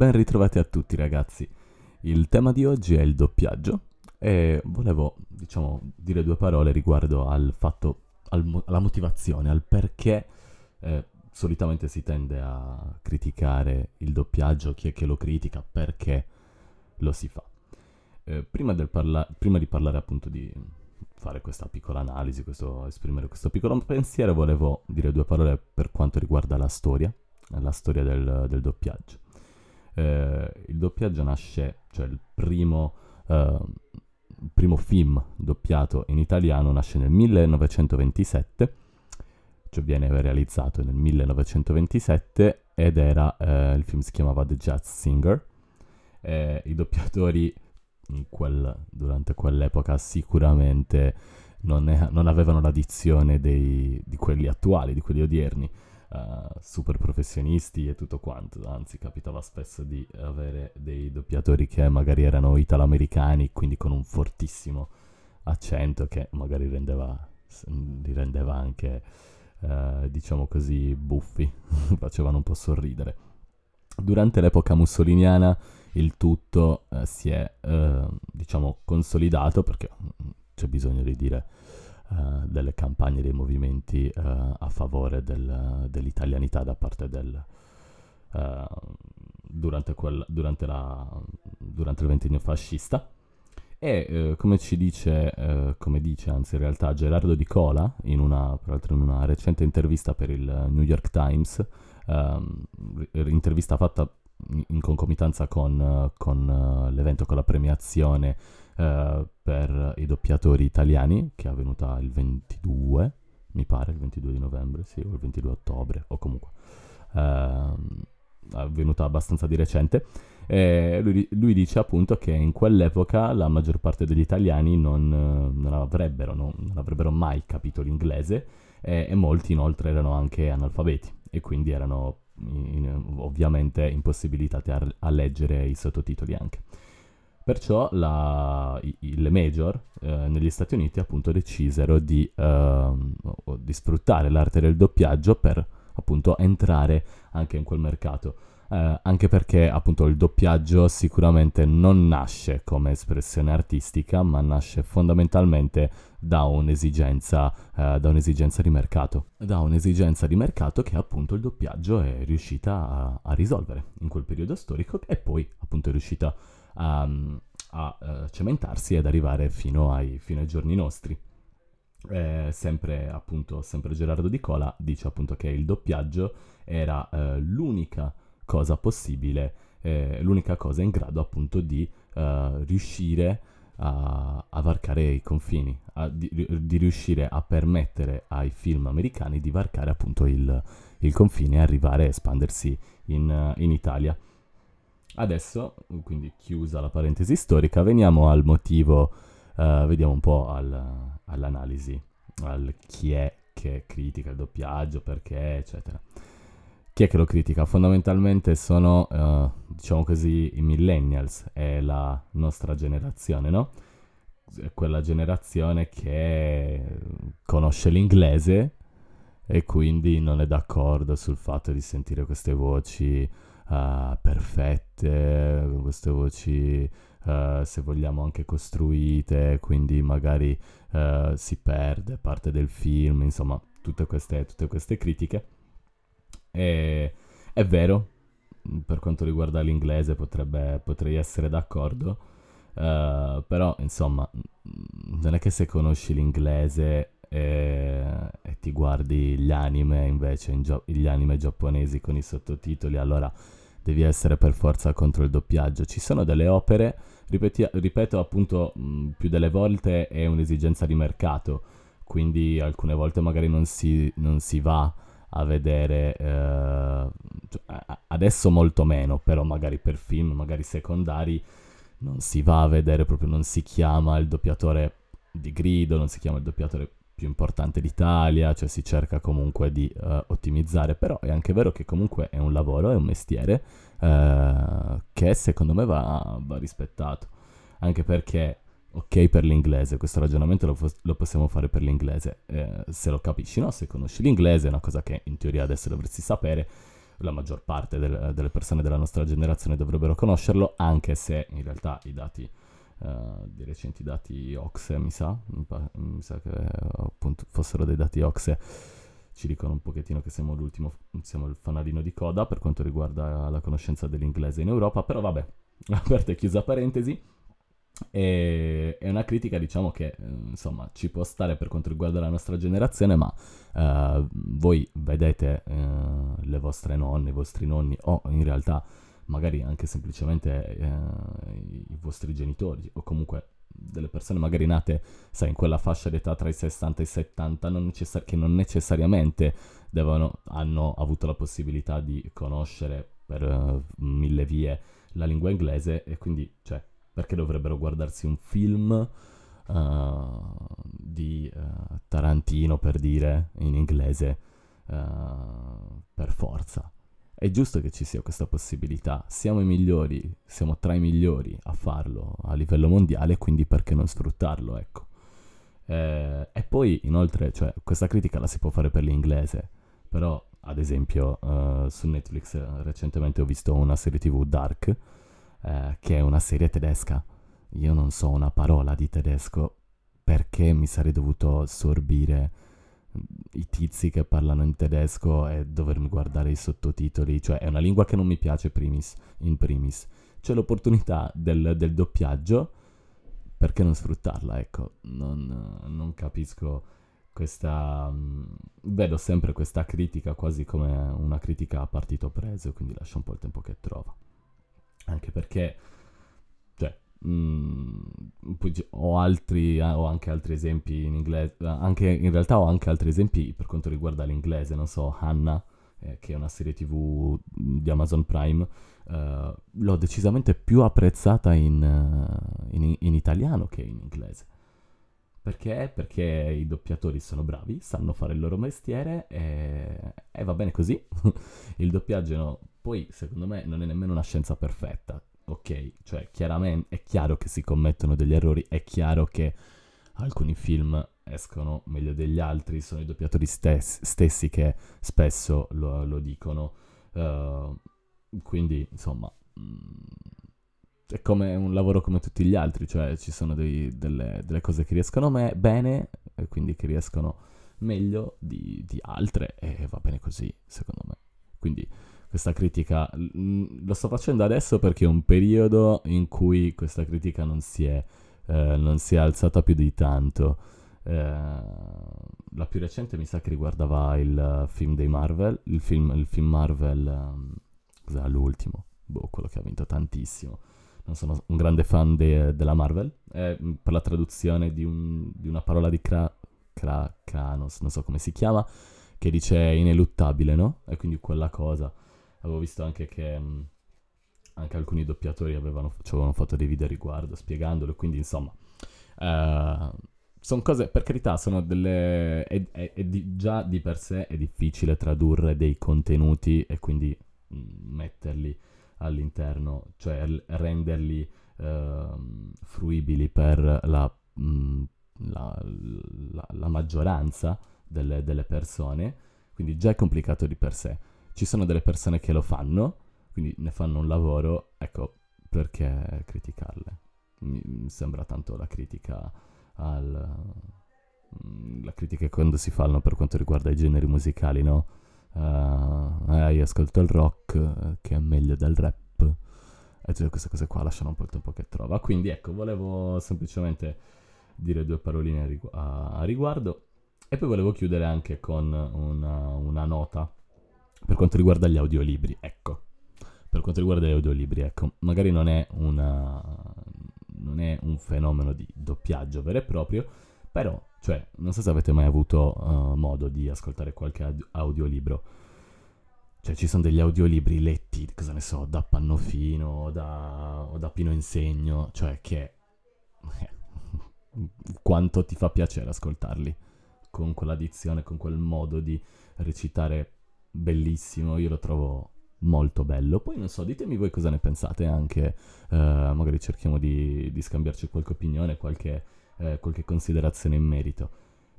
Ben ritrovati a tutti ragazzi. Il tema di oggi è il doppiaggio e volevo, diciamo, dire due parole riguardo al fatto, al, alla motivazione, al perché eh, solitamente si tende a criticare il doppiaggio, chi è che lo critica, perché lo si fa. Eh, prima, parla- prima, di parlare appunto di fare questa piccola analisi, questo, esprimere questo piccolo pensiero, volevo dire due parole per quanto riguarda la storia, la storia del, del doppiaggio. Eh, il doppiaggio nasce, cioè il primo, eh, primo film doppiato in italiano nasce nel 1927 cioè viene realizzato nel 1927 ed era, eh, il film si chiamava The Jazz Singer. Eh, I doppiatori quel, durante quell'epoca sicuramente non, è, non avevano la dizione dei, di quelli attuali, di quelli odierni. Uh, super professionisti e tutto quanto, anzi capitava spesso di avere dei doppiatori che magari erano italo-americani, quindi con un fortissimo accento che magari rendeva, li rendeva anche eh, diciamo così, buffi, facevano un po' sorridere. Durante l'epoca mussoliniana il tutto eh, si è, diciamo, consolidato perché mm, c'è bisogno di dire uh, delle campagne, dei movimenti uh, a favore del, dell'italianità da parte del... Uh, durante, quel, durante, la, durante il ventennio fascista. E eh, come ci dice, eh, come dice anzi in realtà Gerardo Di Cola, in una, in una recente intervista per il New York Times, ehm, intervista fatta in concomitanza con, con uh, l'evento, con la premiazione uh, per i doppiatori italiani, che è avvenuta il 22, mi pare, il 22 di novembre, sì, o il 22 ottobre, o comunque, uh, avvenuta abbastanza di recente. Eh, lui, lui, dice appunto che in quell'epoca la maggior parte degli italiani non, non, avrebbero, non, non avrebbero, mai capito l'inglese eh, e molti inoltre erano anche analfabeti e quindi erano in, ovviamente impossibilitati a, a, leggere i sottotitoli anche. Perciò la, i, le major eh, negli Stati Uniti appunto decisero di, ehm, di sfruttare l'arte del doppiaggio per appunto entrare anche in quel mercato. Eh, anche perché appunto il doppiaggio sicuramente non nasce come espressione artistica, ma nasce fondamentalmente da un'esigenza, eh, da un'esigenza di mercato, da un'esigenza di mercato che appunto il doppiaggio è riuscita a, a risolvere in quel periodo storico e poi appunto è riuscita a, a uh, cementarsi ed arrivare fino ai, fino ai giorni nostri. Eh, sempre appunto sempre Gerardo Di Cola dice appunto che il doppiaggio era eh, l'unica cosa possibile, eh, l'unica cosa in grado appunto di uh, riuscire a, a, varcare i confini, a, di, di, riuscire a permettere ai film americani di varcare appunto il, il confine e arrivare a espandersi in, in Italia. Adesso, quindi chiusa la parentesi storica, veniamo al motivo, uh, vediamo un po' al, all'analisi, al chi è che critica il doppiaggio, perché, eccetera chi è che lo critica? Fondamentalmente sono, uh, diciamo così, i millennials, è la nostra generazione, no? È quella generazione che conosce l'inglese e quindi non è d'accordo sul fatto di sentire queste voci uh, perfette, queste voci, uh, se vogliamo, anche costruite, quindi magari si perde parte del film, insomma, tutte queste, tutte queste critiche. E è vero, per quanto riguarda l'inglese potrebbe, potrei essere d'accordo, uh, però insomma non è che se conosci l'inglese e, e ti guardi gli anime invece, gio- gli anime giapponesi con i sottotitoli, allora devi essere per forza contro il doppiaggio. Ci sono delle opere, ripeti- ripeto appunto mh, più delle volte è un'esigenza di mercato, quindi alcune volte magari non si, non si va a vedere, eh, cioè, adesso molto meno, però magari per film, magari secondari, non si va a vedere proprio, non si chiama il doppiatore di grido, non si chiama il doppiatore più importante d'Italia, cioè si cerca comunque di uh, ottimizzare, però è anche vero che comunque è un lavoro, è un mestiere uh, che secondo me va, va rispettato, anche perché ok per l'inglese, questo ragionamento lo, lo possiamo fare per l'inglese, eh, se lo capisci, no? Se conosci l'inglese è una cosa che in teoria adesso dovresti sapere, la maggior parte del, delle persone della nostra generazione dovrebbero conoscerlo, anche se in realtà i dati, uh, di recenti dati Oxe, mi sa, mi, sa che appunto fossero dei dati Oxe, ci dicono un pochettino che siamo l'ultimo, siamo il fanalino di coda per quanto riguarda la conoscenza dell'inglese in Europa, però vabbè, aperta e chiusa parentesi. E, è una critica, diciamo, che insomma ci può stare per quanto riguarda la nostra generazione, ma uh, voi vedete uh, le vostre nonne, i vostri nonni, o in realtà magari anche semplicemente i vostri genitori, o comunque delle persone magari nate, sai, in quella fascia d'età tra i 60 e i 70, non necessar- che non necessariamente devono, hanno avuto la possibilità di conoscere per mille vie la lingua inglese e quindi, cioè, perché dovrebbero guardarsi un film uh, di uh, Tarantino, per dire, in inglese, uh, per forza. È giusto che ci sia questa possibilità. Siamo i migliori, siamo tra i migliori a farlo a livello mondiale, quindi perché non sfruttarlo, ecco. Eh, e poi, inoltre, cioè, questa critica la si può fare per l'inglese, però, ad esempio, uh, su Netflix recentemente ho visto una serie tv Dark, eh, che è una serie tedesca. Io non so una parola di tedesco perché mi sarei dovuto assorbire mm, i tizi che parlano in tedesco e dovermi guardare i sottotitoli, cioè è una lingua che non mi piace primis, in primis. C'è l'opportunità del, del doppiaggio, perché non sfruttarla? Ecco, non, non capisco questa... Um, vedo sempre questa critica quasi come una critica a partito preso, quindi lascia un po' il tempo che trova anche perché mm, ho, altri, ho anche altri esempi in inglese, anche, in realtà ho anche altri esempi per quanto riguarda l'inglese, non so, Hannah, eh, che è una serie tv di Amazon Prime, uh, l'ho decisamente più apprezzata in, uh, in, in italiano che in inglese. Perché? Perché i doppiatori sono bravi, sanno fare il loro mestiere e, e va bene così. il doppiaggio no, poi, secondo me, non è nemmeno una scienza perfetta. Ok, cioè, chiaramente è chiaro che si commettono degli errori, è chiaro che alcuni film escono meglio degli altri, sono i doppiatori stessi, stessi che spesso lo, lo dicono. Uh, quindi, insomma, mm, è come un lavoro come tutti gli altri, cioè ci sono dei, delle, delle, cose che riescono me, bene, e quindi che riescono meglio di, di altre, e va bene così, secondo me. Quindi questa critica. Lo sto facendo adesso perché è un periodo in cui questa critica non si è, eh, non si è alzata più di tanto. Eh, la più recente mi sa che riguardava il film dei Marvel, il film, il film Marvel, um, cos'era l'ultimo? Boh, quello che ha vinto tantissimo. Non sono un grande fan de- della Marvel, è per la traduzione di, un, di una parola di Kra- Kranos, non so come si chiama, che dice ineluttabile, no? E quindi quella cosa avevo visto anche che mh, mm, anche alcuni doppiatori avevano, ci avevano fatto dei video a riguardo spiegandolo, quindi insomma... Uh, eh, sono cose, per carità, sono delle... È, è, è di, già di per sé è difficile tradurre dei contenuti e quindi mm, metterli all'interno, cioè renderli uh, fruibili per la, mh, mm, la, la, la maggioranza delle, delle persone, quindi già è complicato di per sé ci sono delle persone che lo fanno, quindi ne fanno un lavoro, ecco, perché criticarle? Mi, sembra tanto la critica al... Mm, la critica quando si fanno per quanto riguarda i generi musicali, no? Uh, eh, io ascolto il rock, che è meglio del rap, e tutte queste cose qua lasciano un po' il tempo che trova. Quindi ecco, volevo semplicemente dire due paroline a, rigu- a riguardo. E poi volevo chiudere anche con una, una nota per quanto riguarda gli audiolibri, ecco. Per quanto riguarda gli audiolibri, ecco, magari non è, una, non è un fenomeno di doppiaggio vero e proprio, però, cioè, non so se avete mai avuto uh, modo di ascoltare qualche aud- audiolibro. Cioè, ci sono degli audiolibri letti, cosa ne so, da Pannofino o da, o da Pino Insegno, cioè che... Eh, quanto ti fa piacere ascoltarli, con quella dizione, con quel modo di recitare bellissimo, io lo trovo molto bello. Poi non so, ditemi voi cosa ne pensate anche, uh, magari cerchiamo di, di, scambiarci qualche opinione, qualche, uh, qualche, considerazione in merito.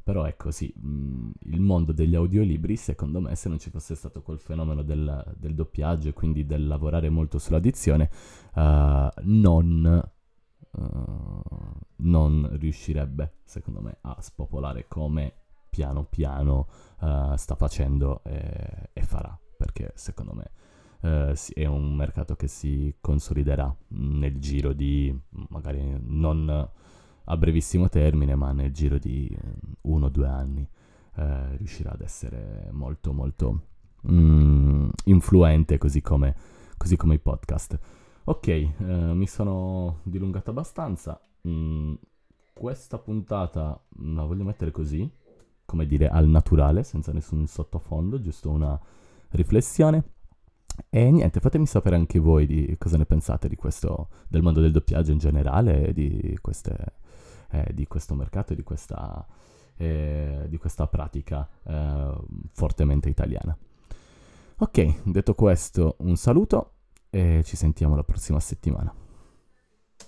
Però ecco sì, mh, il mondo degli audiolibri, secondo me, se non ci fosse stato quel fenomeno del, del doppiaggio e quindi del lavorare molto sulla dizione, uh, non, uh, non riuscirebbe, secondo me, a spopolare come piano piano uh, sta facendo e, e, farà, perché secondo me è un mercato che si consoliderà nel giro di magari non a brevissimo termine, ma nel giro di eh, uno o due anni eh, riuscirà ad essere molto molto mm, influente così come, così come, i podcast. Ok, mi sono dilungato abbastanza. Mm, questa puntata la voglio mettere così, come dire, al naturale, senza nessun sottofondo, giusto una riflessione. E niente, fatemi sapere anche voi di cosa ne pensate di questo, del mondo del doppiaggio in generale, di queste eh, di questo mercato e di questa, eh, di questa pratica eh, fortemente italiana. Ok, detto questo, un saluto e ci sentiamo la prossima settimana.